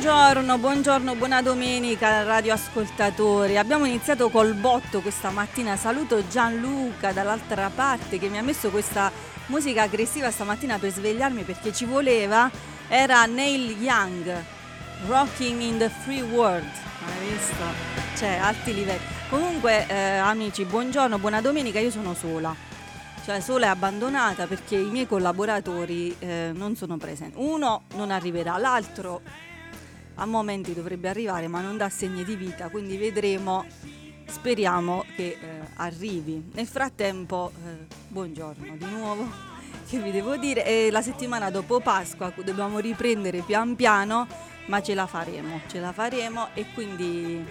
Buongiorno, buongiorno, buona domenica radioascoltatori. Abbiamo iniziato col botto questa mattina. Saluto Gianluca dall'altra parte che mi ha messo questa musica aggressiva stamattina per svegliarmi perché ci voleva. Era Neil Young, Rocking in the Free World. Hai visto? Cioè, alti livelli. Comunque, eh, amici, buongiorno, buona domenica. Io sono sola. Cioè, sola e abbandonata perché i miei collaboratori eh, non sono presenti. Uno non arriverà, l'altro a momenti dovrebbe arrivare ma non dà segni di vita, quindi vedremo, speriamo che eh, arrivi. Nel frattempo, eh, buongiorno di nuovo, che vi devo dire, e la settimana dopo Pasqua dobbiamo riprendere pian piano, ma ce la faremo, ce la faremo e quindi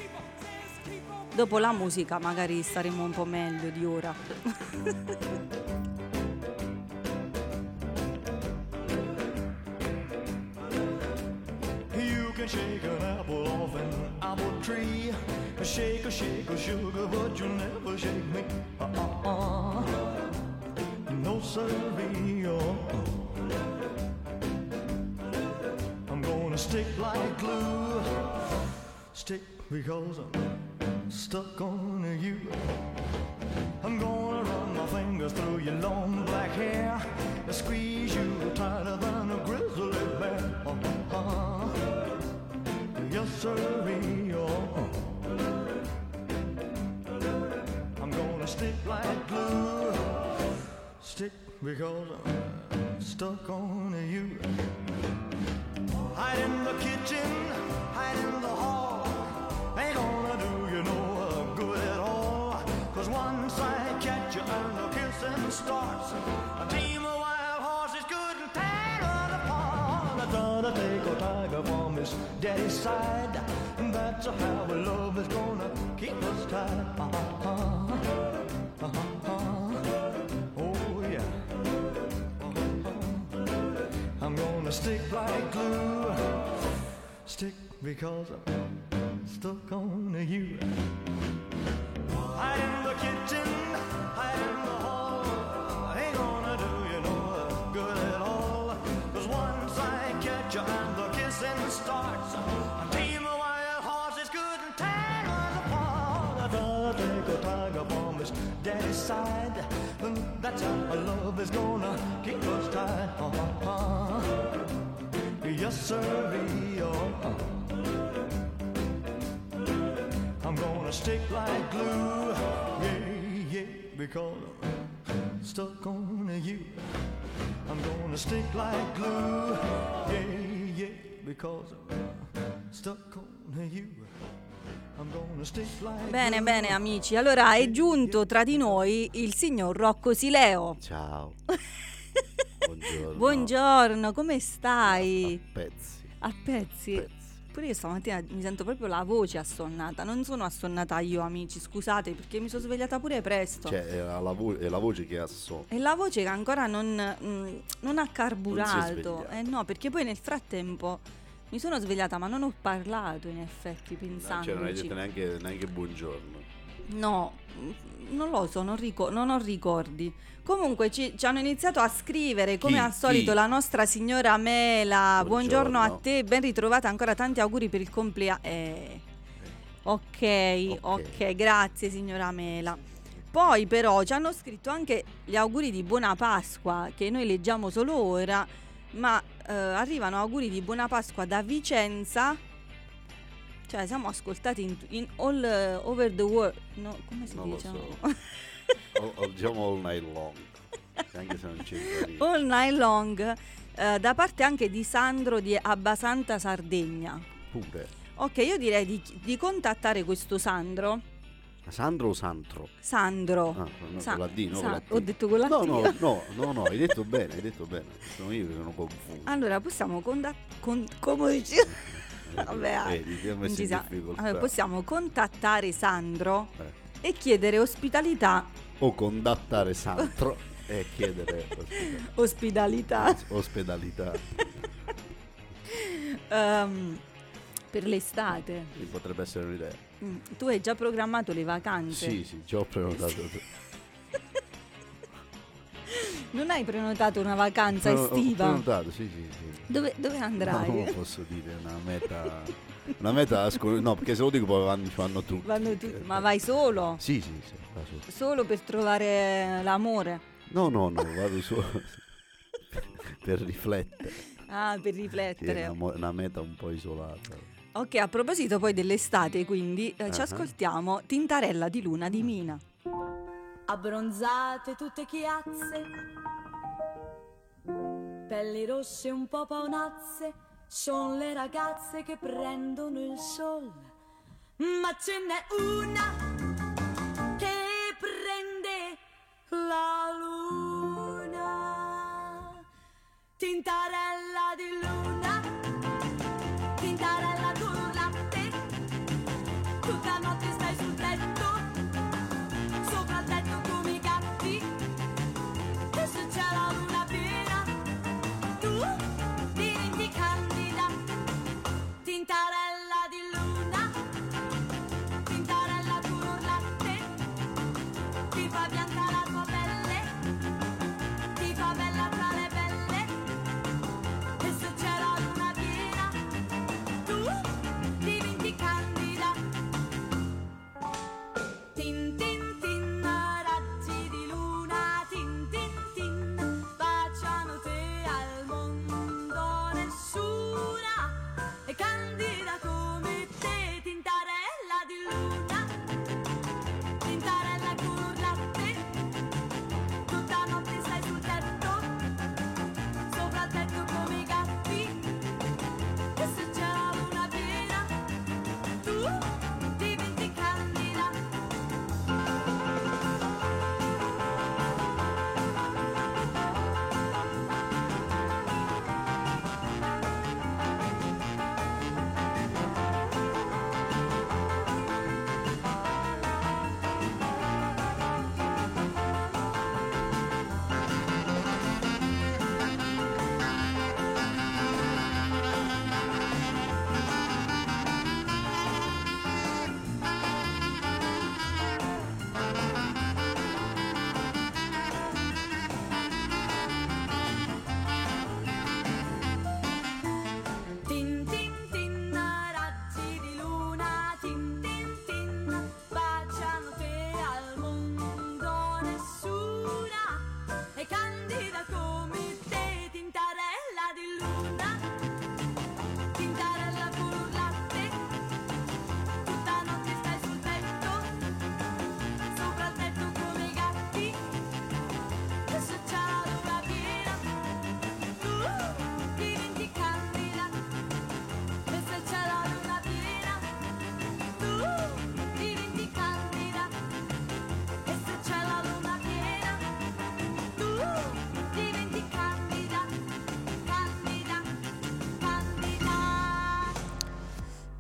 dopo la musica magari staremo un po' meglio di ora. shake an apple off an apple tree. Shake a shake a sugar, but you'll never shake me. Uh-uh. No siree. I'm gonna stick like glue. Stick because I'm stuck on you. I'm gonna run my fingers through your long black hair squeeze you tighter than because I'm stuck on you. Hide in the kitchen, hide in the hall. Ain't gonna do you no good at all. Cause once I catch you and the kissing starts, a team of wild horses couldn't tear us apart. I gotta take a tiger from his daddy's side. And that's how our love is gonna keep us tied. Stick because I'm stuck on you. Hide in the kitchen, hide in the hall. Ain't gonna do you no good at all. Cause once I catch you and the kissing starts, a team of wild horses couldn't tear us apart. I gotta take a tiger from his daddy's side. That's how our love is gonna keep us tied. Uh-huh. Yes. Uh-huh. I'm gonna stick like glue, yeah, yeah, because I'm stuck on you. I'm gonna stick like glue, yeah, yeah, because I'm stuck on you. Bene, bene amici, allora è giunto tra di noi il signor Rocco Sileo. Ciao. Buongiorno. Buongiorno, come A stai? pezzi. A pezzi? pezzi. Pure io stamattina mi sento proprio la voce assonnata. Non sono assonnata io, amici, scusate, perché mi sono svegliata pure presto. Cioè, è la, vo- è la voce che asso. E la voce che ancora non, mm, non ha Non carburato. è svegliata. eh no, perché poi nel frattempo mi sono svegliata, ma non ho parlato in effetti pensando. Cioè, non hai detto neanche, neanche buongiorno. No, mm, non lo so, non, ricor- non ho ricordi. Comunque ci, ci hanno iniziato a scrivere, come Chi? al solito, Chi? la nostra signora Mela. Buongiorno, a Buongiorno. te, ben ritrovata. Ancora tanti auguri per il compleanno. Eh. Ok, ok, Ok. grazie signora Mela. Poi però ci hanno scritto anche gli auguri di buona Pasqua, che noi leggiamo solo ora, ma eh, arrivano auguri di buona Pasqua da Vicenza. Cioè, siamo ascoltati in, in all eh, over the world. No, come si Non lo dice? so. Diciamo all night long. Anche se non c'entra all night long. eh, da parte anche di Sandro di Abbasanta Sardegna. Pure. Ok, io direi di, di contattare questo Sandro. Sandro o Santro? Sandro. Ah, no, Sa- con la D, no Sa- con la T. ho detto con la no, T. No, no, no, no, hai detto bene, hai detto bene. Sono io che sono confuso. Allora, possiamo contattare. come dici? Vabbè, sa- difficoltà. Allora, possiamo contattare Sandro Eh. E chiedere ospitalità. O contattare Santro e chiedere ospita- Ospitalità. ospedalità. Ehm, per l'estate. Sì, potrebbe essere un'idea. Mm, Tu hai già programmato le vacanze? Sì, sì, ci ho prenotato. Non hai prenotato una vacanza Ho- ho estiva? prenotato, sì, sì, sì. Dove, dove No, andrai? non lo posso dire, una meta... Una meta... scor- No, perché se lo dico poi vanno, vanno tutti. Vanno tutti- Ma vai solo? Sì, sì, sì. va solo. Solo per trovare l'amore? No, no, no, vado solo per riflettere. Ah, per Sì, è riflettere. una, mo- una meta un po' isolata. Ok, a proposito poi dell'estate, quindi eh, ci Ah. ascoltiamo Tintarella di Luna di Mina. Abbronzate tutte chiazze, pelli rosse un po' paonazze, son le ragazze che prendono il sol. Ma ce n'è una che prende la luna. Tintarella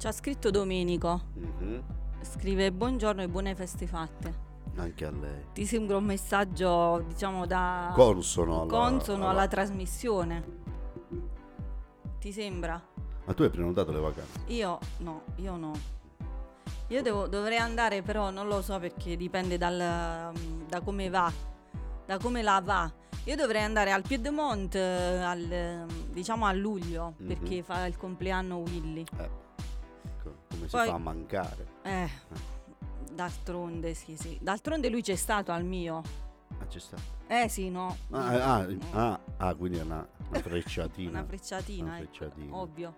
Ci ha scritto Domenico. Mhm. Scrive buongiorno e buone feste fatte. Anche a lei. Ti sembra un messaggio, diciamo, da Consono alla... consono alla alla- trasmissione? Ti sembra? Ma tu hai prenotato le vacanze? Io no, io no. Io devo- dovrei andare, però non lo so perché dipende dal, mm, da come va, da come la va. Io dovrei andare al Piedmont, eh, al, diciamo a luglio, Mhm. perché fa il compleanno Willy. Eh. Come Poi- si fa mancare? Eh, d'altronde sì, sì. D'altronde lui c'è stato al mio. Ah, c'è stato. Eh sì, no. Ah, ah, ah, ah, quindi è una, una frecciatina. Una frecciatina, Una ecco, frecciatina. ovvio.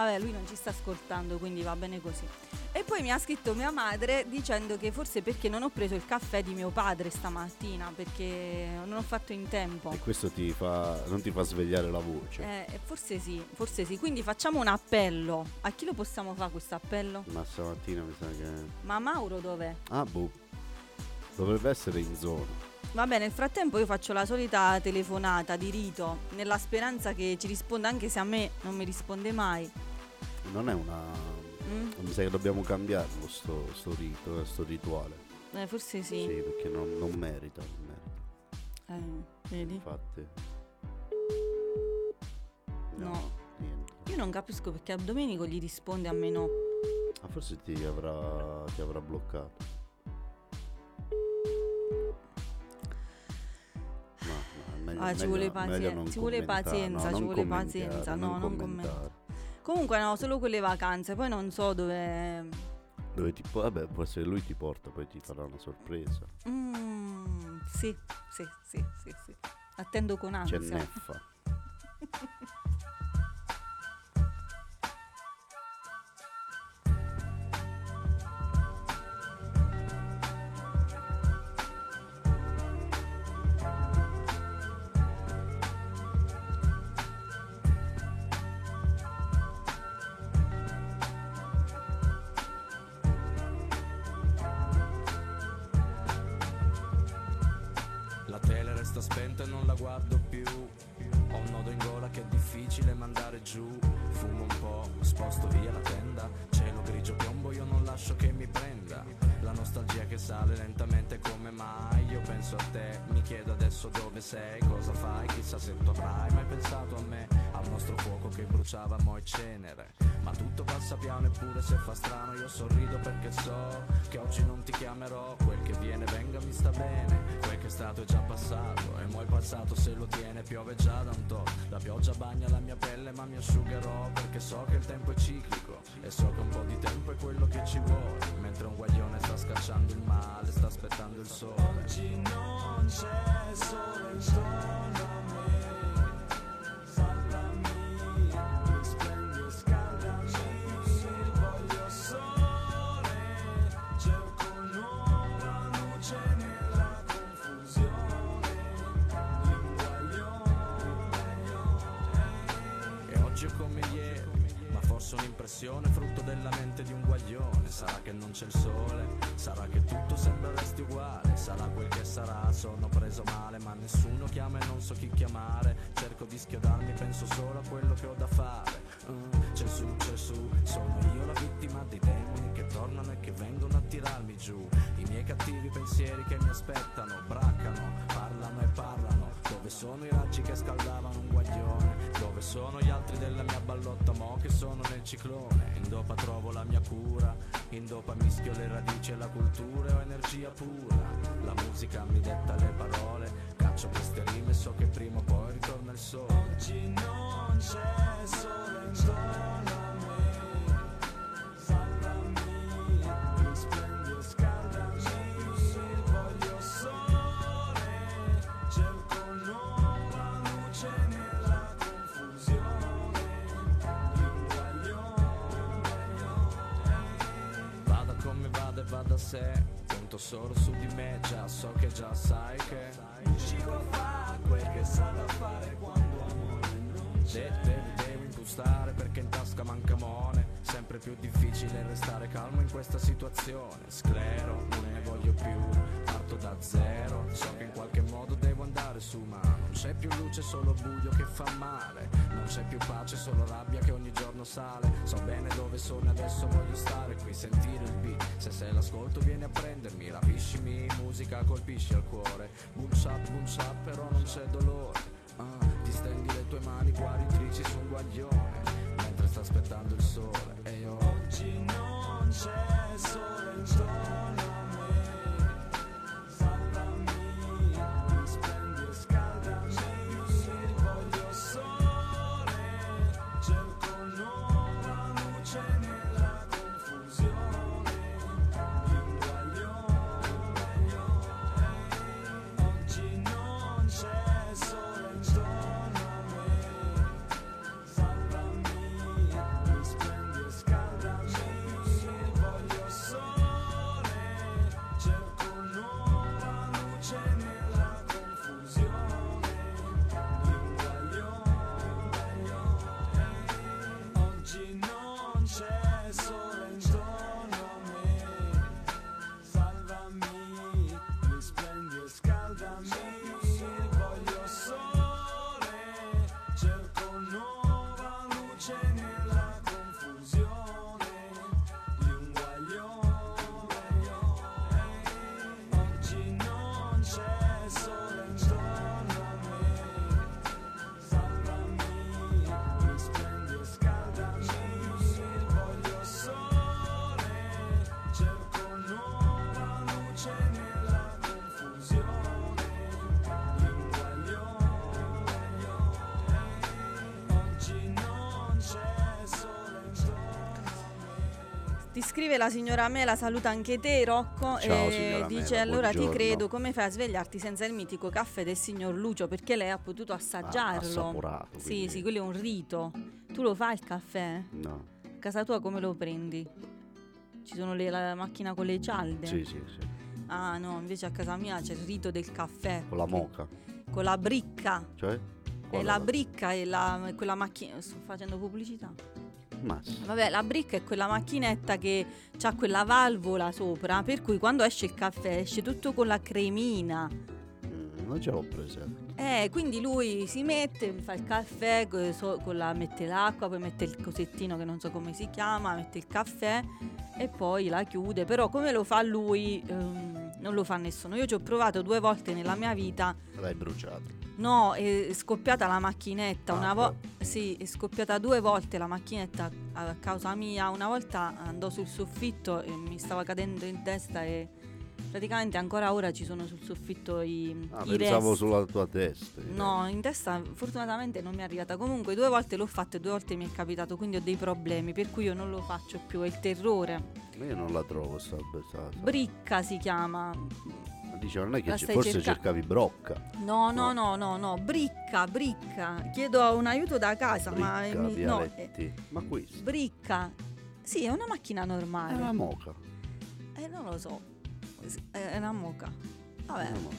Vabbè, lui non ci sta ascoltando, quindi va bene così. E poi mi ha scritto mia madre dicendo che forse perché non ho preso il caffè di mio padre stamattina, perché non ho fatto in tempo. E questo ti fa, non ti fa svegliare la voce. Eh, forse sì, forse sì. Quindi facciamo un appello. A chi lo possiamo fare questo appello? Ma stamattina mi sa che... Ma Mauro dov'è? Ah, boh. Dovrebbe essere in zona. Vabbè, nel frattempo io faccio la solita telefonata di rito, nella speranza che ci risponda anche se a me non mi risponde mai. Non è una... Mm? Mi sa che dobbiamo cambiarlo sto, sto rito, eh, sto rituale. Eh, forse sì. Sì, perché non, non merita, non merita. Eh, vedi? Infatti... No. Niente. Io non capisco perché a Domenico gli risponde a me no. Ma forse ti avrà, ti avrà bloccato. Ma, ma è meglio Ah, ci vuole pazienza, ci vuole pazienza, no, ci vuole pazienza, no, non commentare. Comunque no, solo quelle vacanze, poi non so dove... Dove ti po- vabbè, può essere lui ti porta, poi ti farà una sorpresa. Mm, sì, sì, sì, sì, sì. Attendo con C'è ansia. neffa. tirarmi giù. I miei cattivi pensieri che mi aspettano, braccano, parlano e parlano. Dove sono i raggi che scaldavano un guaglione? Dove sono gli altri della mia ballotta mo che sono nel ciclone? In dopa trovo la mia cura, in dopa mischio le radici e la cultura e ho energia pura. La musica mi detta le parole, caccio queste rime so che prima o poi ritorna il sole. Oggi non c'è sole a sé, conto solo su di me, già so che già sai che Chico fa quel che sa da fare quando amore non c'è. Devi, devi impostare perché in tasca manca mone, sempre più difficile restare calmo in questa situazione. Sclero, non ne voglio più, parto da zero, so che in qualche modo devo andare su, ma c'è più luce, solo buio che fa male, non c'è più pace, solo rabbia che ogni giorno sale. So bene dove sono adesso voglio stare qui, sentire il beat. Se sei l'ascolto vieni a prendermi, rapiscimi, musica colpisci al cuore. Boom shap, boom shap, però non c'è dolore. Ah, ti stendi le tue mani guaritrici su un guaglione, mentre sta aspettando il sole. E io oggi non c'è sole Ti scrive la signora Mela, saluta anche te Rocco Ciao, e dice Mela, allora ti buongiorno." credo come fai a svegliarti senza il mitico caffè del signor Lucio perché lei ha potuto assaggiarlo. assaporato, Sì, sì, quello è un rito. Tu lo fai il caffè? No. A casa tua come lo prendi? Ci sono le, la macchina con le cialde? Sì, sì, sì. Ah no, invece a casa mia c'è il rito del caffè. Con la moca. Con la bricca. Cioè? E Qual è la bricca è la, quella macchina. Sto facendo pubblicità. Ma sì. Vabbè, la bricca è quella macchinetta che ha quella valvola sopra, per cui quando esce il caffè esce tutto con la cremina. Mm, non ce l'ho presente. Eh, quindi lui si mette, fa il caffè, so- con la, mette l'acqua, poi mette il cosettino che non so come si chiama, mette il caffè e poi la chiude. Però come lo fa lui ehm, non lo fa nessuno. Io ci ho provato due volte nella mia vita. L'hai bruciato. No, è scoppiata la macchinetta. Ah, una volta sì, è scoppiata due volte la macchinetta a causa mia. Una volta andò sul soffitto e mi stava cadendo in testa e praticamente ancora ora ci sono sul soffitto i, Ah, i pensavo resti. sulla tua testa. No, in testa fortunatamente non mi è arrivata. Comunque due volte l'ho fatto e due volte mi è capitato, quindi ho dei problemi, per cui io non lo faccio più, è il terrore. Io non la trovo sta sta- Bricca si chiama. Ma Dice, non è che stai forse cerca- cercavi brocca. No, no, no, no, no, bricca, bricca. Chiedo un aiuto da casa, ma Bricca, mi- no, eh. Ma questo? bricca. Sì, è una macchina È una normale. moca. Eh, non lo so. È una moca. Vabbè, Una moca.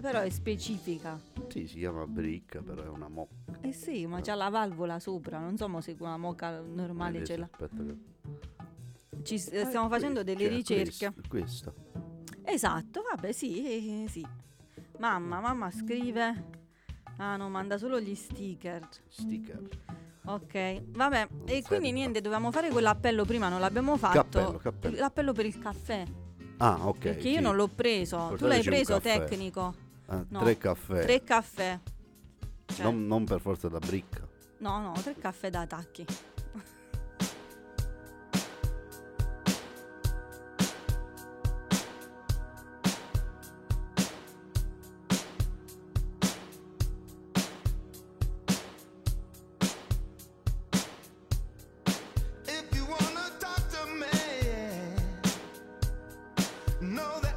però è specifica. Sì, si chiama bricca, però è una moca. Eh sì, ma c'ha la valvola sopra. Non so se una moca normale Adesso ce l'ha. Aspetta che... Ci Ah, stiamo è facendo delle ricerche. Questo. Esatto, vabbè, sì, eh, sì. Mamma, mamma scrive. Ah, no, manda solo gli sticker. Sticker. Ok, vabbè. E quindi niente, dovevamo fare quell'appello prima, non l'abbiamo fatto. Cappello, cappello. L'appello per il caffè. Ah, ok. perché io sì. non l'ho preso. tu Portateci l'hai un preso tecnico. Ah, no. Tre caffè. Tre caffè. Cioè, Non, non per forza da bricca. No, no, tre caffè da tacchi. Know that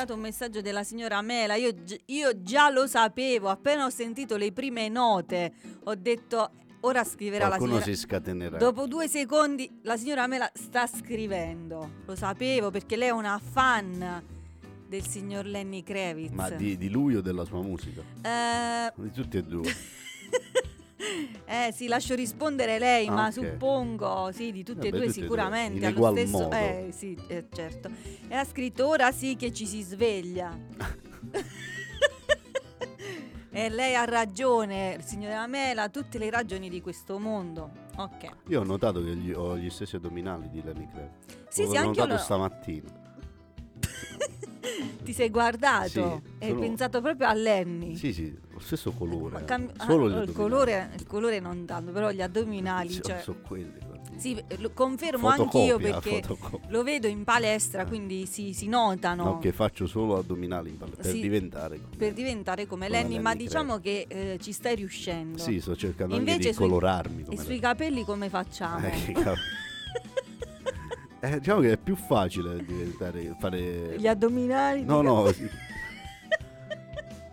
arrivato un messaggio della signora Mela. Io, io già lo sapevo. Appena ho sentito le prime note, ho detto ora scriverà Qualcuno la si signora. scatenerà. Dopo due secondi la signora Mela sta scrivendo. Lo sapevo perché lei è una fan del signor Lenny Kravitz. Ma di, di lui o della sua musica? Eh, Di tutti e due. eh sì, lascio rispondere lei, Ah, ma ok. suppongo, sì, di tutti e Vabbè, due tutti e due, sicuramente. in allo stesso, modo. Eh sì, eh, certo. E ha scritto ora sì che ci si sveglia. e lei ha ragione, signora Mela, ha tutte le ragioni di questo mondo. Ok. Io ho notato che gli- ho gli stessi addominali di Lenny Kravitz. Sì, L'ho sì, anche io notato lo- stamattina. Ti sei guardato Sì, e hai sono- pensato proprio a Lenny. Sì, sì, lo stesso colore. Ma eh. cam- ah, Solo gli il, colore, il colore non tanto, però gli addominali. Sì, cioè- sono quelli. Sì, lo confermo anch'io perché fotocopia. lo vedo in palestra, quindi si, si notano No, che faccio solo addominali in palestra per Sì, diventare come- per diventare come come Lenny, ma Lenny diciamo che eh, ci stai riuscendo. Sì, sto cercando Invece di sui- colorarmi E sui capelli come facciamo? Eh, cap- Eh, diciamo che è più facile diventare fare Gli addominali? No, no, sì.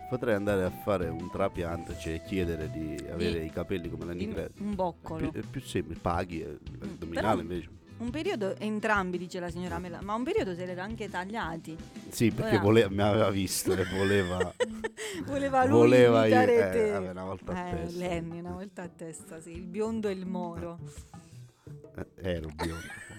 Potrei andare a fare un trapiante, cioè chiedere di avere i capelli come in- Kravitz. un È boccolo. più, è più semplice, paghi l'addominale Mm, però- invece. Un periodo, entrambi dice la signora Mela, ma un periodo se li era anche tagliati. Sì, perché voleva- mi aveva visto e voleva... Voleva lui Voleva io- eh, te. vabbè, una volta a Eh, testa. Lenny, una volta a testa, sì, il biondo e il moro. eh, ero biondo.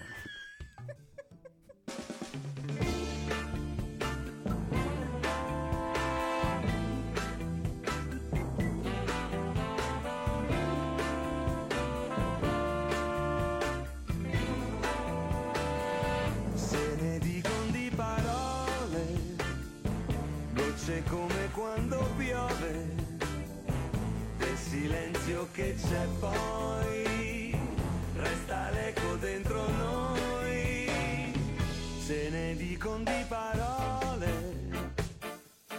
quando piove, del silenzio che c'è poi, resta l'eco dentro noi. Se ne dicono di parole,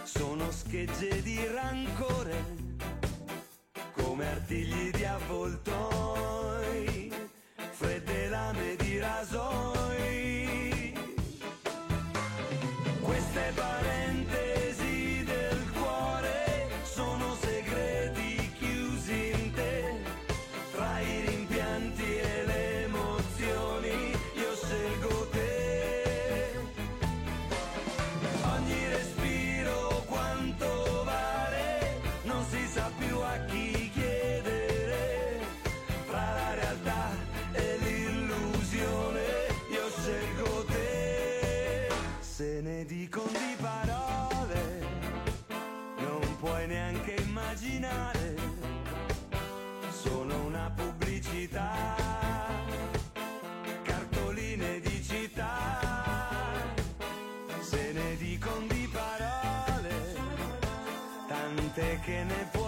sono schegge di rancore, come artigli di avvoltoi, se ne dicono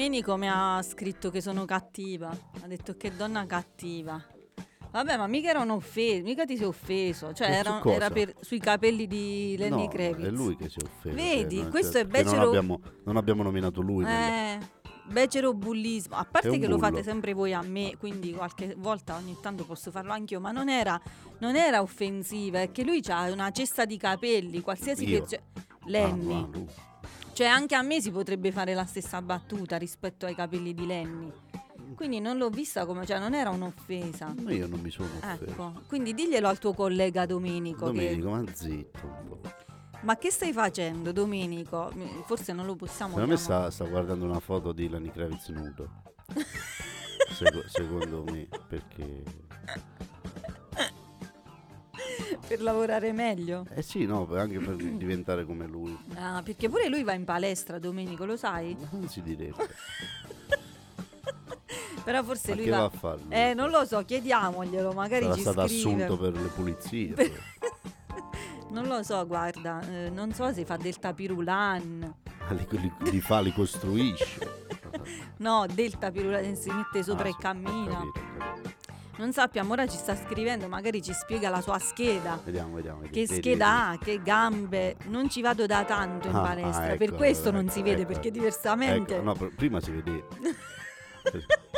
Domenico mi ha scritto che sono cattiva. Ha detto che donna cattiva. Vabbè, ma mica era un'offesa, mica ti sei offeso. Cioè, era, era per- sui capelli di Lenny no, Kravitz. è lui che si è offeso. Vedi, no, questo cioè, è perché non becero- abbiamo, non abbiamo nominato lui. nel- Eh, becero bullismo. A parte che lo fate bullo. sempre voi a me, quindi qualche volta ogni tanto posso farlo anch'io, ma non era, non era offensiva, è che lui ha una cesta di capelli, qualsiasi Io? Ah, Lenny. ah, lui. Cioè anche a me si potrebbe fare la stessa battuta rispetto ai capelli di Lenny. Quindi non l'ho vista come, cioè non era un'offesa. Ma io non mi sono offeso. Ecco, quindi diglielo al tuo collega Domenico. che- Domenico, ma zitto un po'. Ma che stai facendo Domenico? Forse non lo possiamo Secondo me chiamare. sta, sta guardando una foto di Lenny Kravitz nudo. Seco- secondo me, perché... per lavorare meglio. Eh sì, no, anche per diventare come lui. Ah, perché pure lui va in palestra Domenico, lo sai? Non si direbbe. Però forse Ma lui che va... va a fare lui? Eh, non lo so, chiediamoglielo, magari Sarà ci stato scrive. assunto per le pulizie. Per- Non lo so, guarda, eh, non so se fa del tapirulan. Ma li, li- li fa, li costruisce. No, del tapirulan si mette sopra Ah, e sì, ho cammina. capito, ho capito. Non sappiamo, ora ci sta scrivendo, magari ci spiega la sua scheda. Vediamo, vediamo. Che vedi, scheda vedi. ha, che gambe. Non ci vado da tanto in Ah, palestra, ah, per ecco, questo non ecco, si vede, ecco. perché diversamente... Ecco, no, pr- prima si vedeva.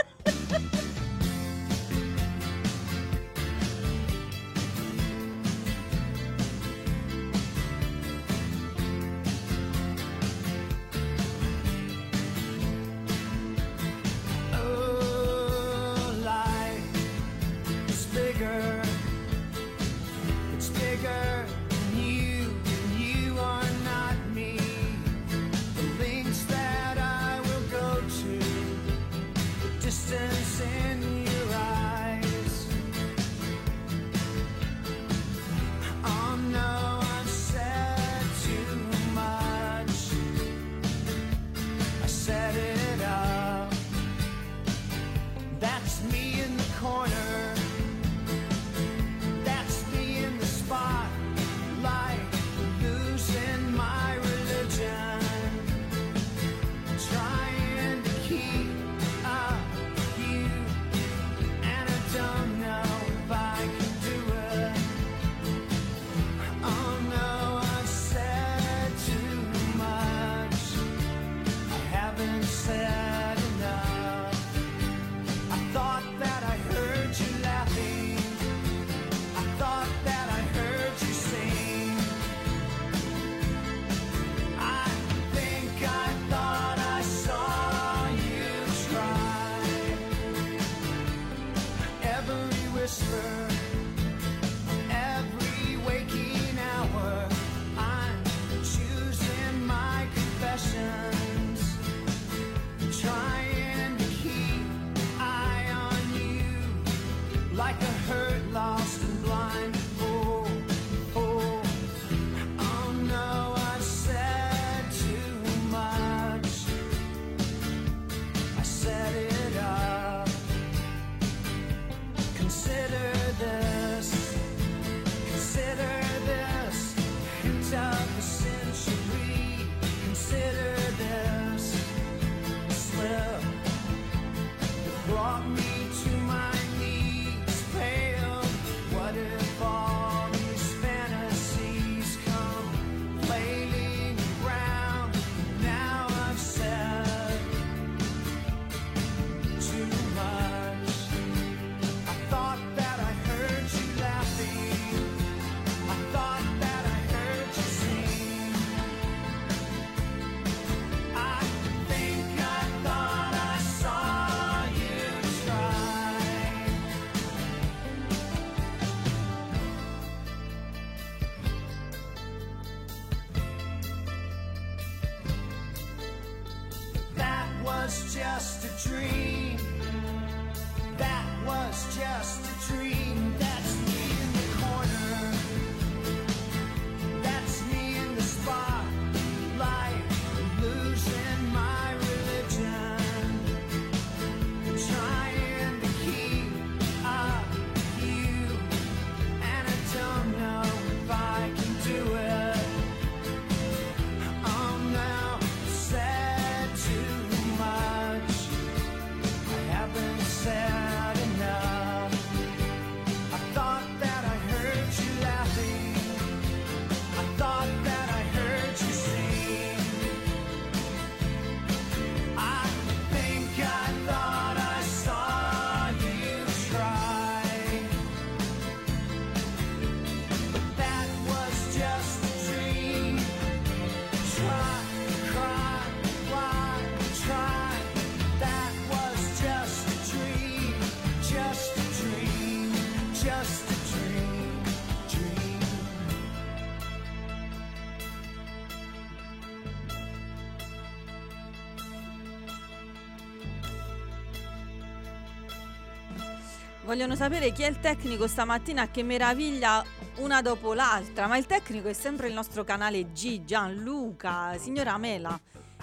Vogliono sapere chi è il tecnico stamattina che meraviglia una dopo l'altra, ma il tecnico è sempre il nostro canale G, Gianluca, signora Mela.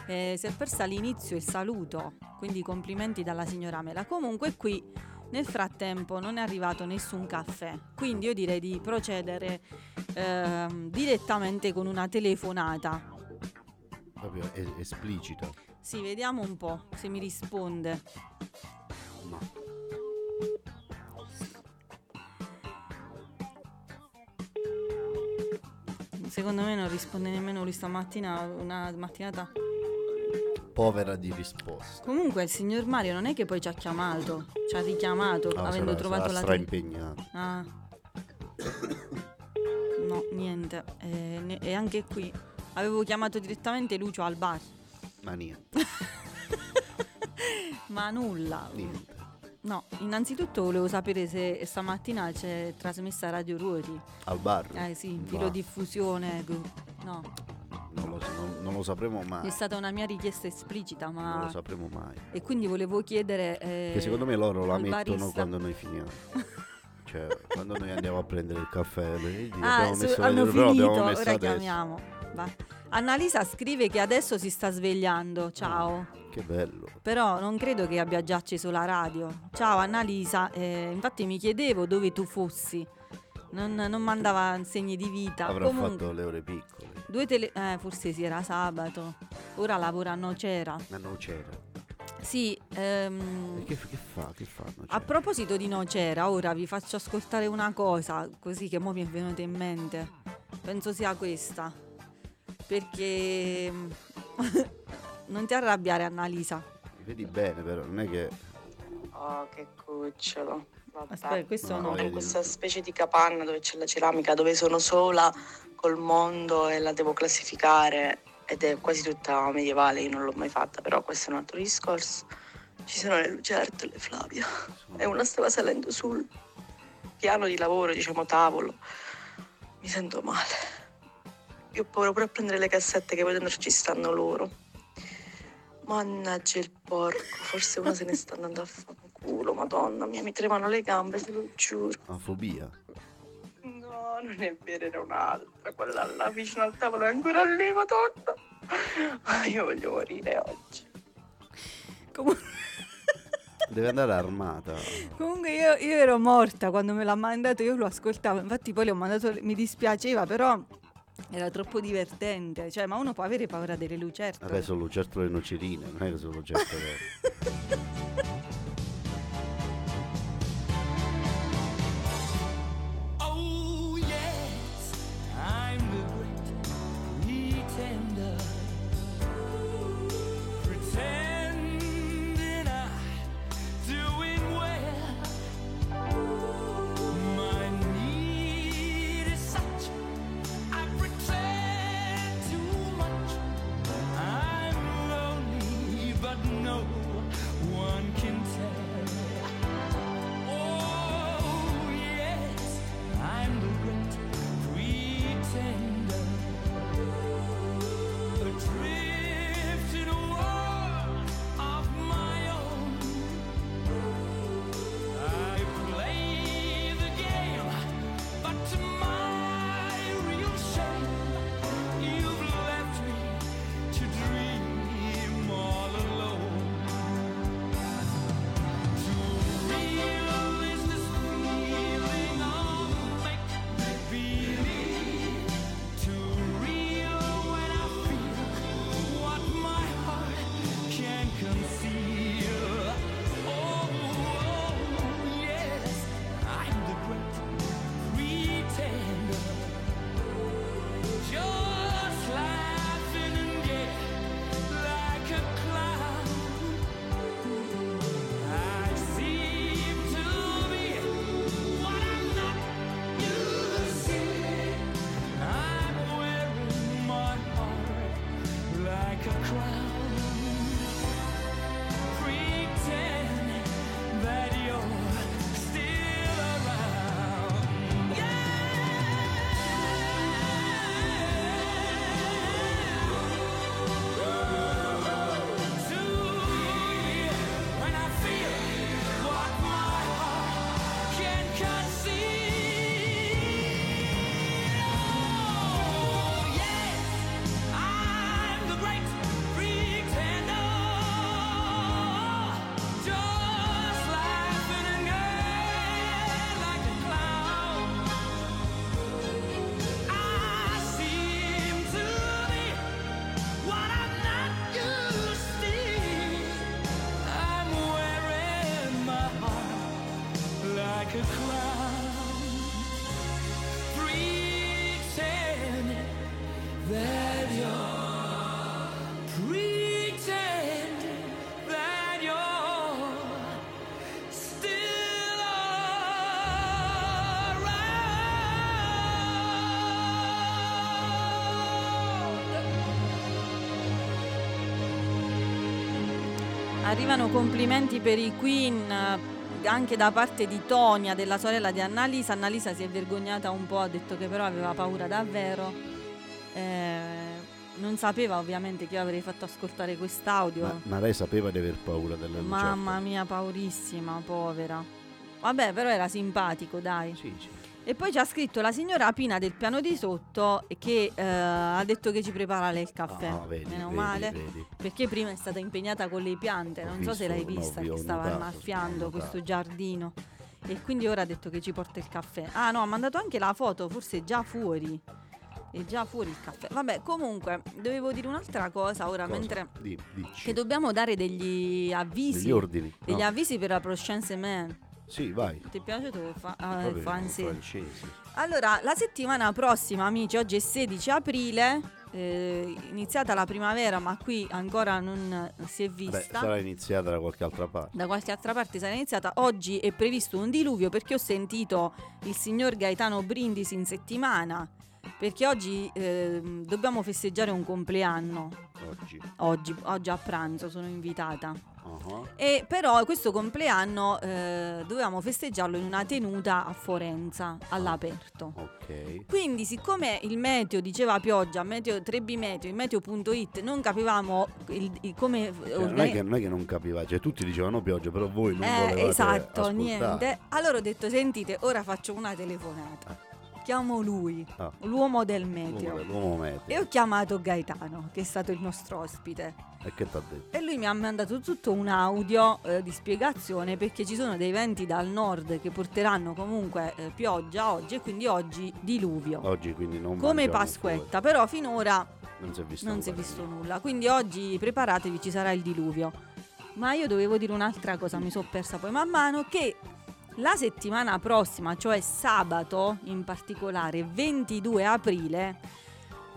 eh, si è persa all'inizio il saluto, quindi complimenti dalla signora Mela. Comunque qui nel frattempo non è arrivato nessun caffè, quindi io direi di procedere ehm, direttamente con una telefonata. Proprio es- esplicita. Sì, vediamo un po' se mi risponde. No. Secondo me non risponde nemmeno lui stamattina, una mattinata. Povera di risposta. Comunque il signor Mario non è che poi ci ha chiamato, ci ha richiamato Ah, avendo sarà- trovato sarà la straimpegnato. Ah. No, niente. E, ne- e anche qui avevo chiamato direttamente Lucio al bar, Ma niente, ma nulla. niente. No, innanzitutto volevo sapere se stamattina c'è trasmessa Radio Ruoti. Al bar? Eh sì, in No, filodiffusione. gu- No, non, lo, non- non lo sapremo mai. è stata una mia richiesta esplicita, Non ma... lo sapremo mai. E quindi volevo chiedere... eh, Che secondo me loro la mettono barista- quando noi finiamo. cioè, quando noi andiamo a prendere il caffè, vedi, Ah, abbiamo messo hanno radio, però finito, abbiamo messo ora adesso. chiamiamo. Va. Annalisa scrive che adesso si sta svegliando, ciao. Che bello. Però non credo che abbia già acceso la radio. Ciao Annalisa, eh, infatti mi chiedevo dove tu fossi. Non, non mandava segni di vita. Avrà Comunque, fatto le ore piccole. due tele- eh, forse sì, era sabato. Ora lavora a Nocera. Ma non c'era. Sì, ehm, che, che fa? Che fanno? a proposito di Nocera, ora vi faccio ascoltare una cosa, così che mo mi è venuta in mente. Penso sia questa. Perché non ti arrabbiare Annalisa. Vedi bene, però non è che. Oh, che cucciolo. Vabbè. Aspetta, questo No, no. vedi. Questa specie di capanna dove c'è la ceramica, dove sono sola col mondo e la devo classificare ed è quasi tutta medievale, io non l'ho mai fatta, però questo è un altro discorso. Ci sono le lucertole, Flavia, e una stava salendo sul piano di lavoro, diciamo tavolo. Mi sento male. Io ho paura pure a prendere le cassette che poi dentro ci stanno loro. Mannaggia il porco, forse una se ne sta andando a fanculo, madonna mia, mi tremano le gambe, te lo giuro. Ha fobia. No, non è vero, era un'altra, quella là vicino al tavolo è ancora lì, madonna. Ah, Io voglio morire oggi. Comun- Deve andare armata. Comunque io, io ero morta quando me l'ha mandato, io lo ascoltavo, infatti poi le ho mandato, mi dispiaceva, però era troppo divertente. Cioè, ma uno può avere paura delle lucertole. Vabbè, sono lucertole nocerine, non è che sono lucertole. Arrivano complimenti per i Queen anche da parte di Tonia, della sorella di Annalisa. Annalisa si è vergognata un po', ha detto che però aveva paura davvero. Eh, non sapeva ovviamente che io avrei fatto ascoltare quest'audio. Ma, ma lei sapeva di aver paura delle lucertole? Mamma mia, paurissima, povera. Vabbè, però era simpatico, dai. Sì, sì. E poi ci ha scritto la signora Pina del piano di sotto che eh, ha detto che ci prepara lei il caffè. Ah, vedi, Meno vedi, male. vedi. Perché prima è stata impegnata con le piante, Ho non so se visto, l'hai no, vista, vi ho che stava notato, annaffiando questo giardino. E quindi ora ha detto che ci porta il caffè. Ah no, ha mandato anche la foto, forse è già fuori. È già fuori il caffè. Vabbè, comunque, dovevo dire un'altra cosa ora, Cosa? mentre... Dici. Che dobbiamo dare degli avvisi. Degli ordini. Degli no? avvisi per la prochaine semaine. Sì, vai. Ti è piaciuto fa- ah, Vabbè, francese? francesi. Allora, la settimana prossima, amici, oggi è 16 aprile, eh, iniziata la primavera, ma qui ancora non si è Beh, vista. sarà iniziata da qualche altra parte. Da qualche altra parte sarà iniziata. Oggi è previsto un diluvio perché ho sentito il signor Gaetano Brindisi in settimana. Perché oggi ehm, dobbiamo festeggiare un compleanno. Oggi. Oggi, oggi a pranzo sono invitata. Uh-huh. E però questo compleanno eh, dovevamo festeggiarlo in una tenuta a Forenza, all'aperto. Ok. Quindi, siccome il meteo diceva pioggia, meteo 3B meteo, il meteo.it, non capivamo il- il- come. Cioè, non, è che, non è che non capiva, cioè tutti dicevano pioggia, però voi non Eh, volevate esatto, ascoltare. niente. Allora ho detto: sentite, ora faccio una telefonata. Chiamo lui, Ah. l'uomo del L'uomo, meteo. l'uomo meteo. E ho chiamato Gaetano, che è stato il nostro ospite. E che ti ha detto? E lui mi ha mandato tutto un audio eh, di spiegazione perché ci sono dei venti dal nord che porteranno comunque eh, pioggia oggi e quindi oggi diluvio. Oggi quindi non Come Pasquetta, però finora fuori. Non si è visto non si è visto nulla. Quindi oggi preparatevi, ci sarà il diluvio. Ma io dovevo dire un'altra cosa, mi sono persa poi man mano che la settimana prossima, cioè sabato in particolare, 22 aprile,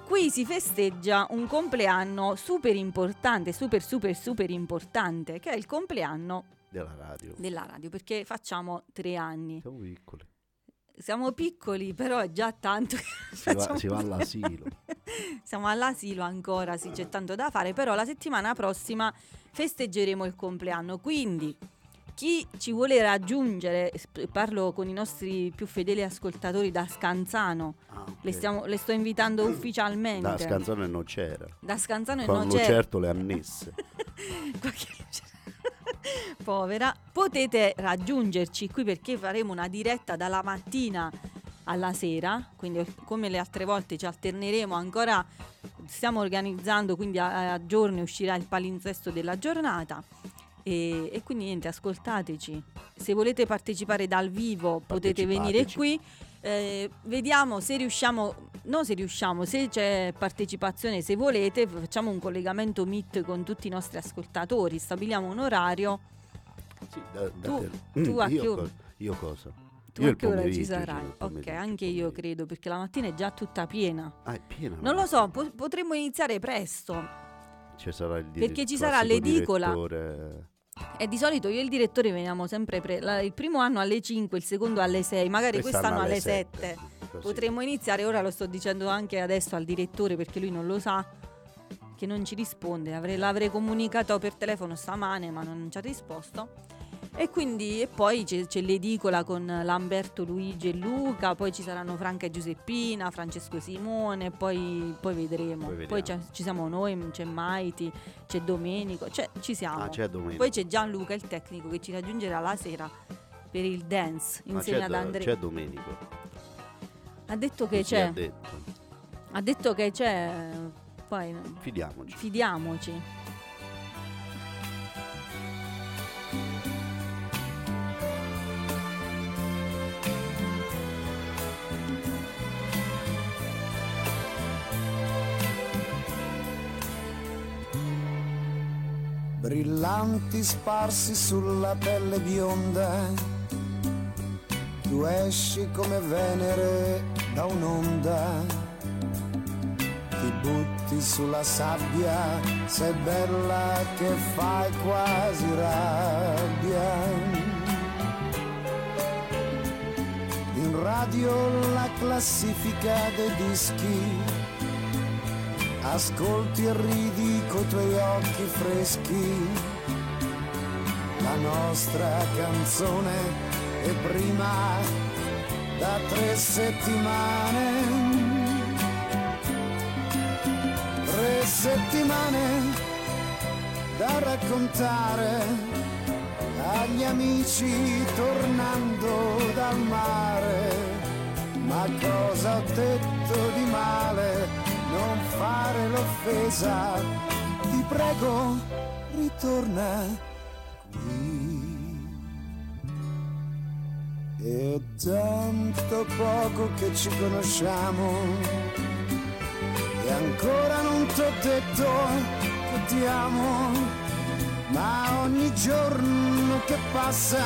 qui si festeggia un compleanno super importante, super super super importante, che è il compleanno Della radio. della radio, perché facciamo tre anni. Siamo piccoli. Siamo piccoli, però è già tanto Si va, si va all'asilo. Siamo all'asilo ancora, sì, c'è tanto da fare, però la settimana prossima festeggeremo il compleanno. Quindi chi ci vuole raggiungere, parlo con i nostri più fedeli ascoltatori da Scanzano, Ah, ok. le, stiamo- le sto invitando ufficialmente. Da Scanzone non c'era. Da Scanzano e Con non c'è Lucerto le annesse. qualche povera, potete raggiungerci qui perché faremo una diretta dalla mattina alla sera, quindi come le altre volte ci alterneremo ancora, stiamo organizzando, quindi a, a giorni uscirà il palinsesto della giornata. E, e quindi niente, ascoltateci. Se volete partecipare dal vivo potete venire qui. Eh, vediamo se riusciamo, non se riusciamo, se c'è partecipazione, se volete, facciamo un collegamento Meet con tutti i nostri ascoltatori, stabiliamo un orario. Sì, da- da Tu- te- tu a che io, ora- io cosa? Tu io a che ora ci sarai? Ok, anche io credo, perché la mattina è già tutta piena. Ah, è piena. Non lo so, po- potremmo iniziare presto. Ci sarà il Perché dire- ci sarà l'edicola. direttore. E di solito io e il direttore veniamo sempre pre- la- il primo anno alle 5, il secondo alle 6, magari quest'anno, alle 7. Così. Potremmo iniziare, ora lo sto dicendo anche adesso al direttore perché lui non lo sa, che non ci risponde. Avrei- l'avrei comunicato per telefono stamane ma non ci ha risposto. E quindi e poi c'è, c'è l'edicola con Lamberto, Luigi e Luca, poi ci saranno Franca e Giuseppina, Francesco e Simone, poi, poi vedremo. Poi Poi, ci siamo noi, c'è Maiti, c'è Domenico, cioè ci siamo. Ah, c'è domenica. Poi c'è Gianluca, il tecnico, che ci raggiungerà la sera per il dance insieme ad Andrea. c'è Domenico. Ha detto che Così c'è. Ha detto. Ha detto che c'è. Poi Fidiamoci. fidiamoci. Brillanti sparsi sulla pelle bionda. Tu esci come Venere da un'onda, ti butti sulla sabbia, sei bella che fai quasi rabbia. In radio la classifica dei dischi Ascolti e ridi coi tuoi occhi freschi, la nostra canzone e prima da tre settimane, tre settimane da raccontare agli amici tornando dal mare. Ma cosa ho detto di male? Non fare l'offesa, ti prego, ritorna qui. È tanto poco che ci conosciamo e ancora non t'ho detto che ti amo, ma ogni giorno che passa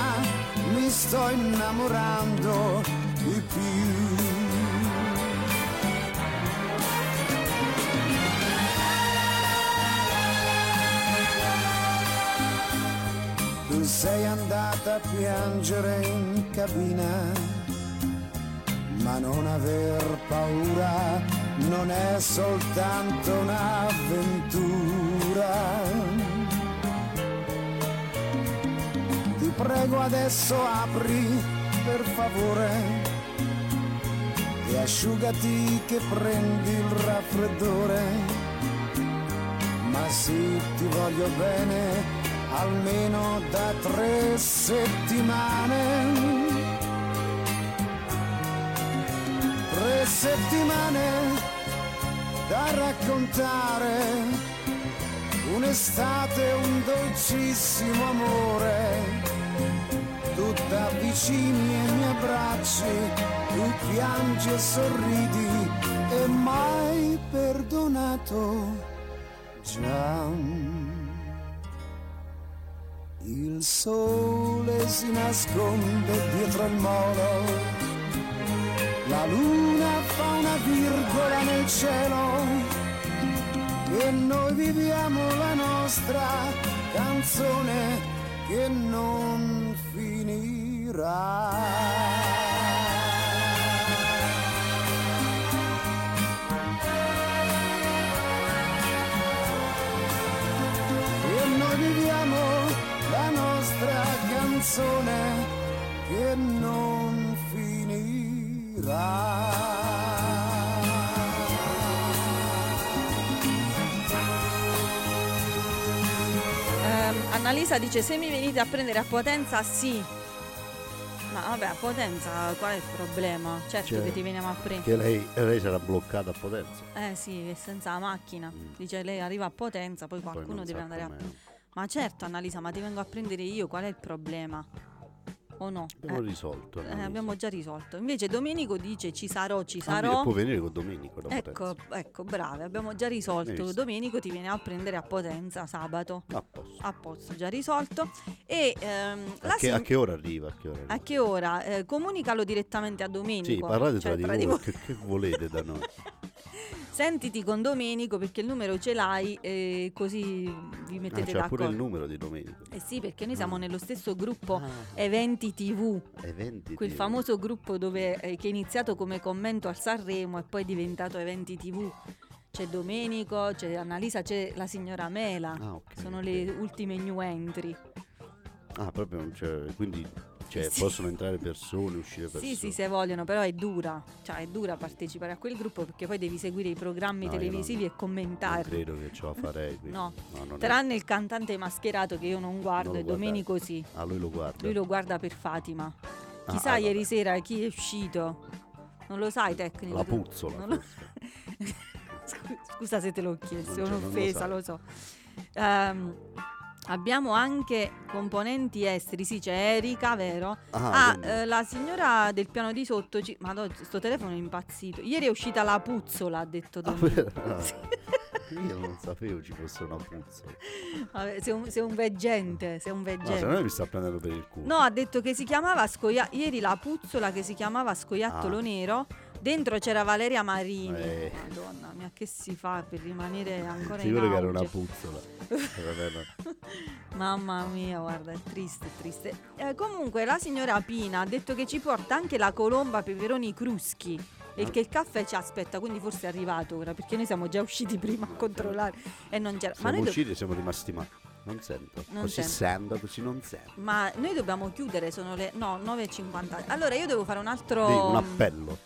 mi sto innamorando di più. Sei andata a piangere in cabina, ma non aver paura non è soltanto un'avventura. Ti prego adesso apri per favore e asciugati che prendi il raffreddore. Ma sì, ti voglio bene almeno da tre settimane. Tre settimane da raccontare, un'estate, un dolcissimo amore. Tu t'avvicini e mi abbracci, tu piangi e sorridi e mai perdonato già. Il sole si nasconde dietro il molo, la luna fa una virgola nel cielo e noi viviamo la nostra canzone che non finirà. Canzone che non finirà. Ehm, Annalisa dice se mi venite a prendere a Potenza sì. Ma vabbè, a Potenza qual è il problema? Certo Cioè, che ti veniamo a prendere. Che lei, lei sarà bloccata a Potenza. Eh sì, è senza la macchina. Dice lei arriva a Potenza, poi Mm. Poi qualcuno non deve andare a... Ma certo Annalisa, ma ti vengo a prendere io, qual è il problema? O no? Abbiamo Eh, risolto. eh, abbiamo già risolto. Invece Domenico dice ci sarò, ci Ah, sarò. Può venire con Domenico da Ecco, Potenza. ecco, brave, abbiamo già risolto. Domenico ti viene a prendere a Potenza sabato. A posto. A posto, già risolto. E ehm, A che, sign- a che ora arriva? A che ora arriva? a che ora? Eh, comunicalo direttamente a Domenico. Sì, parlate cioè, tra di voi. Che, che volete da noi? Sentiti con Domenico perché il numero ce l'hai e così vi Ah, mettete c'è d'accordo. pure il numero di Domenico. Eh sì, perché noi siamo nello stesso gruppo Ah, Eventi TV, eventi. quel di- famoso gruppo dove, eh, che è iniziato come commento al Sanremo e poi è diventato Eventi TV. C'è Domenico, c'è Annalisa, c'è la signora Mela. Ah, ok, Sono ok. le ultime new entry. Ah, proprio c'è. Quindi cioè, Sì. possono entrare persone, uscire persone. Sì, sì, se vogliono, però è dura. Cioè, è dura partecipare a quel gruppo perché poi devi seguire i programmi No, televisivi non- e commentarli. Non credo che ce la farei. quindi. No. non è- Tranne il cantante mascherato che io non guardo Non e lo Domenico sì. Ah, lui lo guarda. Lui lo guarda per Fatima. Ah, Chissà ah, ieri sera chi è uscito. Non lo sai tecnico? La puzzola. Lo- Scusa se te l'ho chiesto, è lo un'offesa, sai. lo so. Ehm, abbiamo anche componenti esteri, sì c'è Erika, vero? Ah, Ah, eh, la signora del piano di sotto, ci... Madonna, sto telefono è impazzito. Ieri è uscita la puzzola, ha detto Ah, Domenico. ah, Sì. Io non sapevo ci fosse una puzzola. Vabbè, sei, un, sei un veggente, sei un No, se veggente. no mi sta prendendo per il culo. No, ha detto che si chiamava Scoia... Ieri la puzzola che si chiamava Scoiattolo Ah. Nero. Dentro c'era Valeria Marini. Eh. Madonna mia, che si fa per rimanere ancora in Sicuro che era una auge? puzzola. Mamma mia, guarda, è triste, è triste. Eh, comunque la signora Pina ha detto che ci porta anche la colomba peperoni cruschi. E Ah. che il caffè ci aspetta, quindi forse è arrivato ora, perché noi siamo già usciti prima a controllare e non c'era. Ma Siamo noi do- usciti e siamo rimasti male. non sento. Non così sento, così non sento. Ma noi dobbiamo chiudere, sono le no, 9.50. Allora io devo fare un altro Di un appello.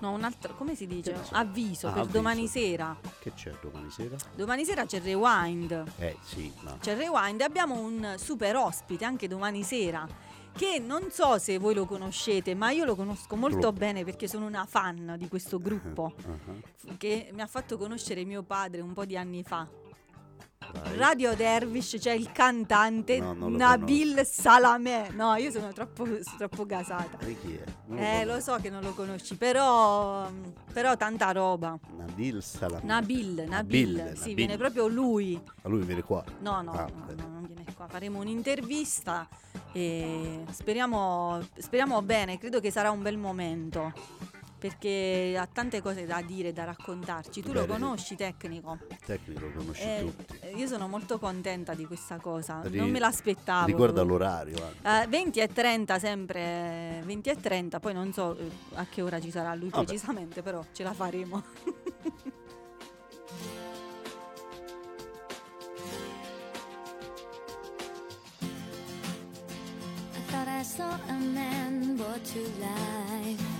No, un altro, come si dice? Avviso Ah, per avviso. domani sera. Che c'è domani sera? Domani sera c'è il Rewind. Eh sì, ma C'è il Rewind e abbiamo un super ospite anche domani sera che non so se voi lo conoscete, ma io lo conosco molto Troppo. bene perché sono una fan di questo gruppo Ah, che mi ha fatto conoscere mio padre un po' di anni fa. Dai. Radio Dervish, c'è il cantante No, Nabil Salameh. No, io sono troppo, sono troppo gasata. E chi è? Non Eh, lo conosco. so che non lo conosci, però, però tanta roba. Nabil Salam. Nabil, Nabil, Nabil, sì, Nabil. viene proprio lui. A lui viene qua. No, no, Ah, no, no, non viene qua. Faremo un'intervista e speriamo, speriamo bene, credo che sarà un bel momento. Perché ha tante cose da dire, da raccontarci. Tu lo Bene. conosci, tecnico? Tecnico lo conosci Eh, tutti. io sono molto contenta di questa cosa. Ri- non me l'aspettavo. Ricorda l'orario anche. Eh, 20 e 30 sempre 20 e 30 poi non so eh, a che ora ci sarà lui Vabbè. precisamente però ce la faremo I thought I saw a man brought to life.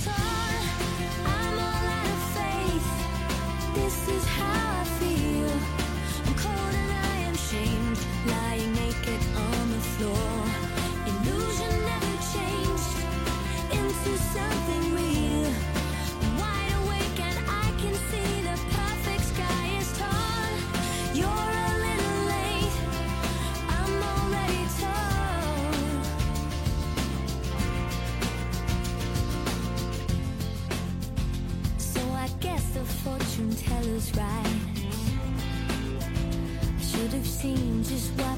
fine, right. I should have seen just what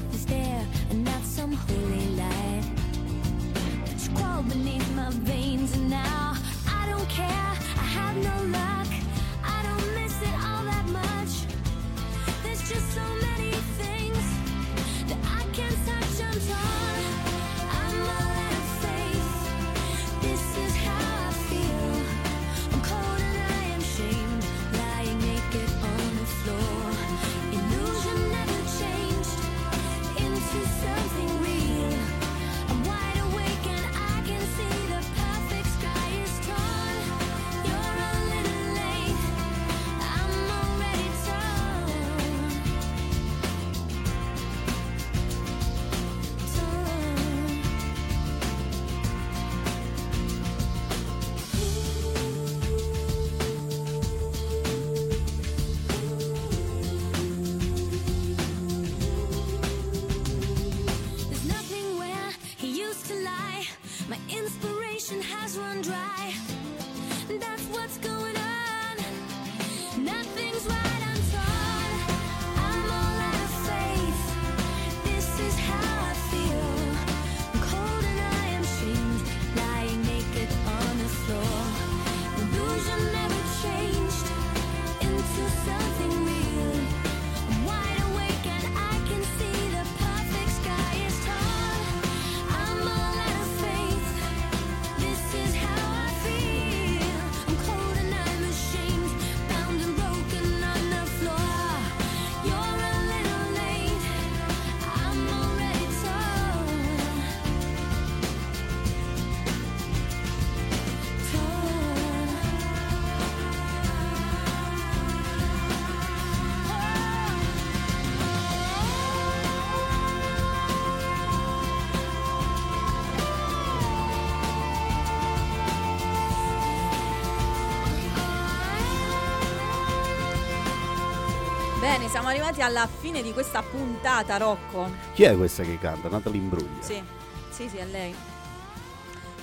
siamo arrivati alla fine di questa puntata Rocco Chi è questa che canta? Natalie Imbruglia. sì sì sì è lei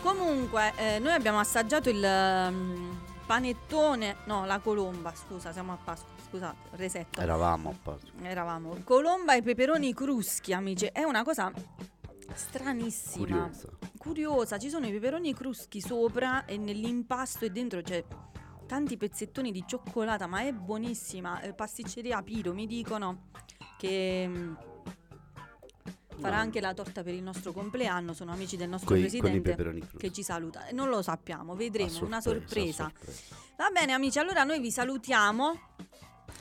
comunque eh, noi abbiamo assaggiato il, mm, panettone, no, la colomba, scusa, siamo a Pasqua, scusate, resetto. Eravamo a Pasqua. Eravamo. Colomba e peperoni cruschi, amici. È una cosa stranissima. Curiosa. Curiosa. Ci sono i peperoni cruschi sopra e nell'impasto e dentro c'è tanti pezzettoni di cioccolata, ma è buonissima. Eh, pasticceria Piro mi dicono che mm, farà No. anche la torta per il nostro compleanno. Sono amici del nostro Coi- presidente che ci saluta. E Non lo sappiamo, vedremo, A una sorpresa, sorpresa. sorpresa. Va bene amici, allora noi vi salutiamo.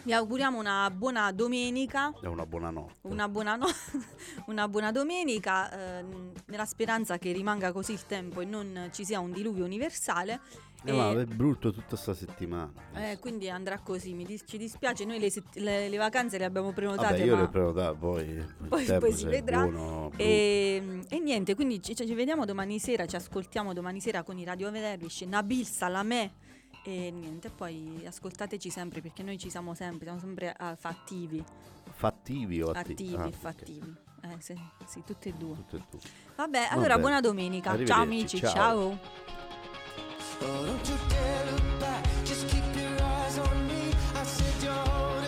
Vi auguriamo una buona domenica. È una buona notte. Una buona, no- una buona domenica, ehm, nella speranza che rimanga così il tempo e non ci sia un diluvio universale. Eh, ma è brutto tutta sta settimana. eh, quindi andrà così, mi dis- ci dispiace, noi le, sett- le- le vacanze le abbiamo prenotate, Vabbè, io le prenotato, poi, il poi, tempo poi si vedrà. buono. E, e niente, quindi ci, ci vediamo domani sera, ci ascoltiamo domani sera con i Radio Dervish, Nabil Salamè e niente, poi ascoltateci sempre perché noi ci siamo sempre, siamo sempre ah, fattivi, Fattivi o atti- attivi, ah, fattivi. Eh, sì, sì, tutte e due. Tutte e due. Vabbè, Va allora buona domenica. Ciao amici, ciao. ciao. Oh, don't you dare look back. Just keep your eyes on me. I said you're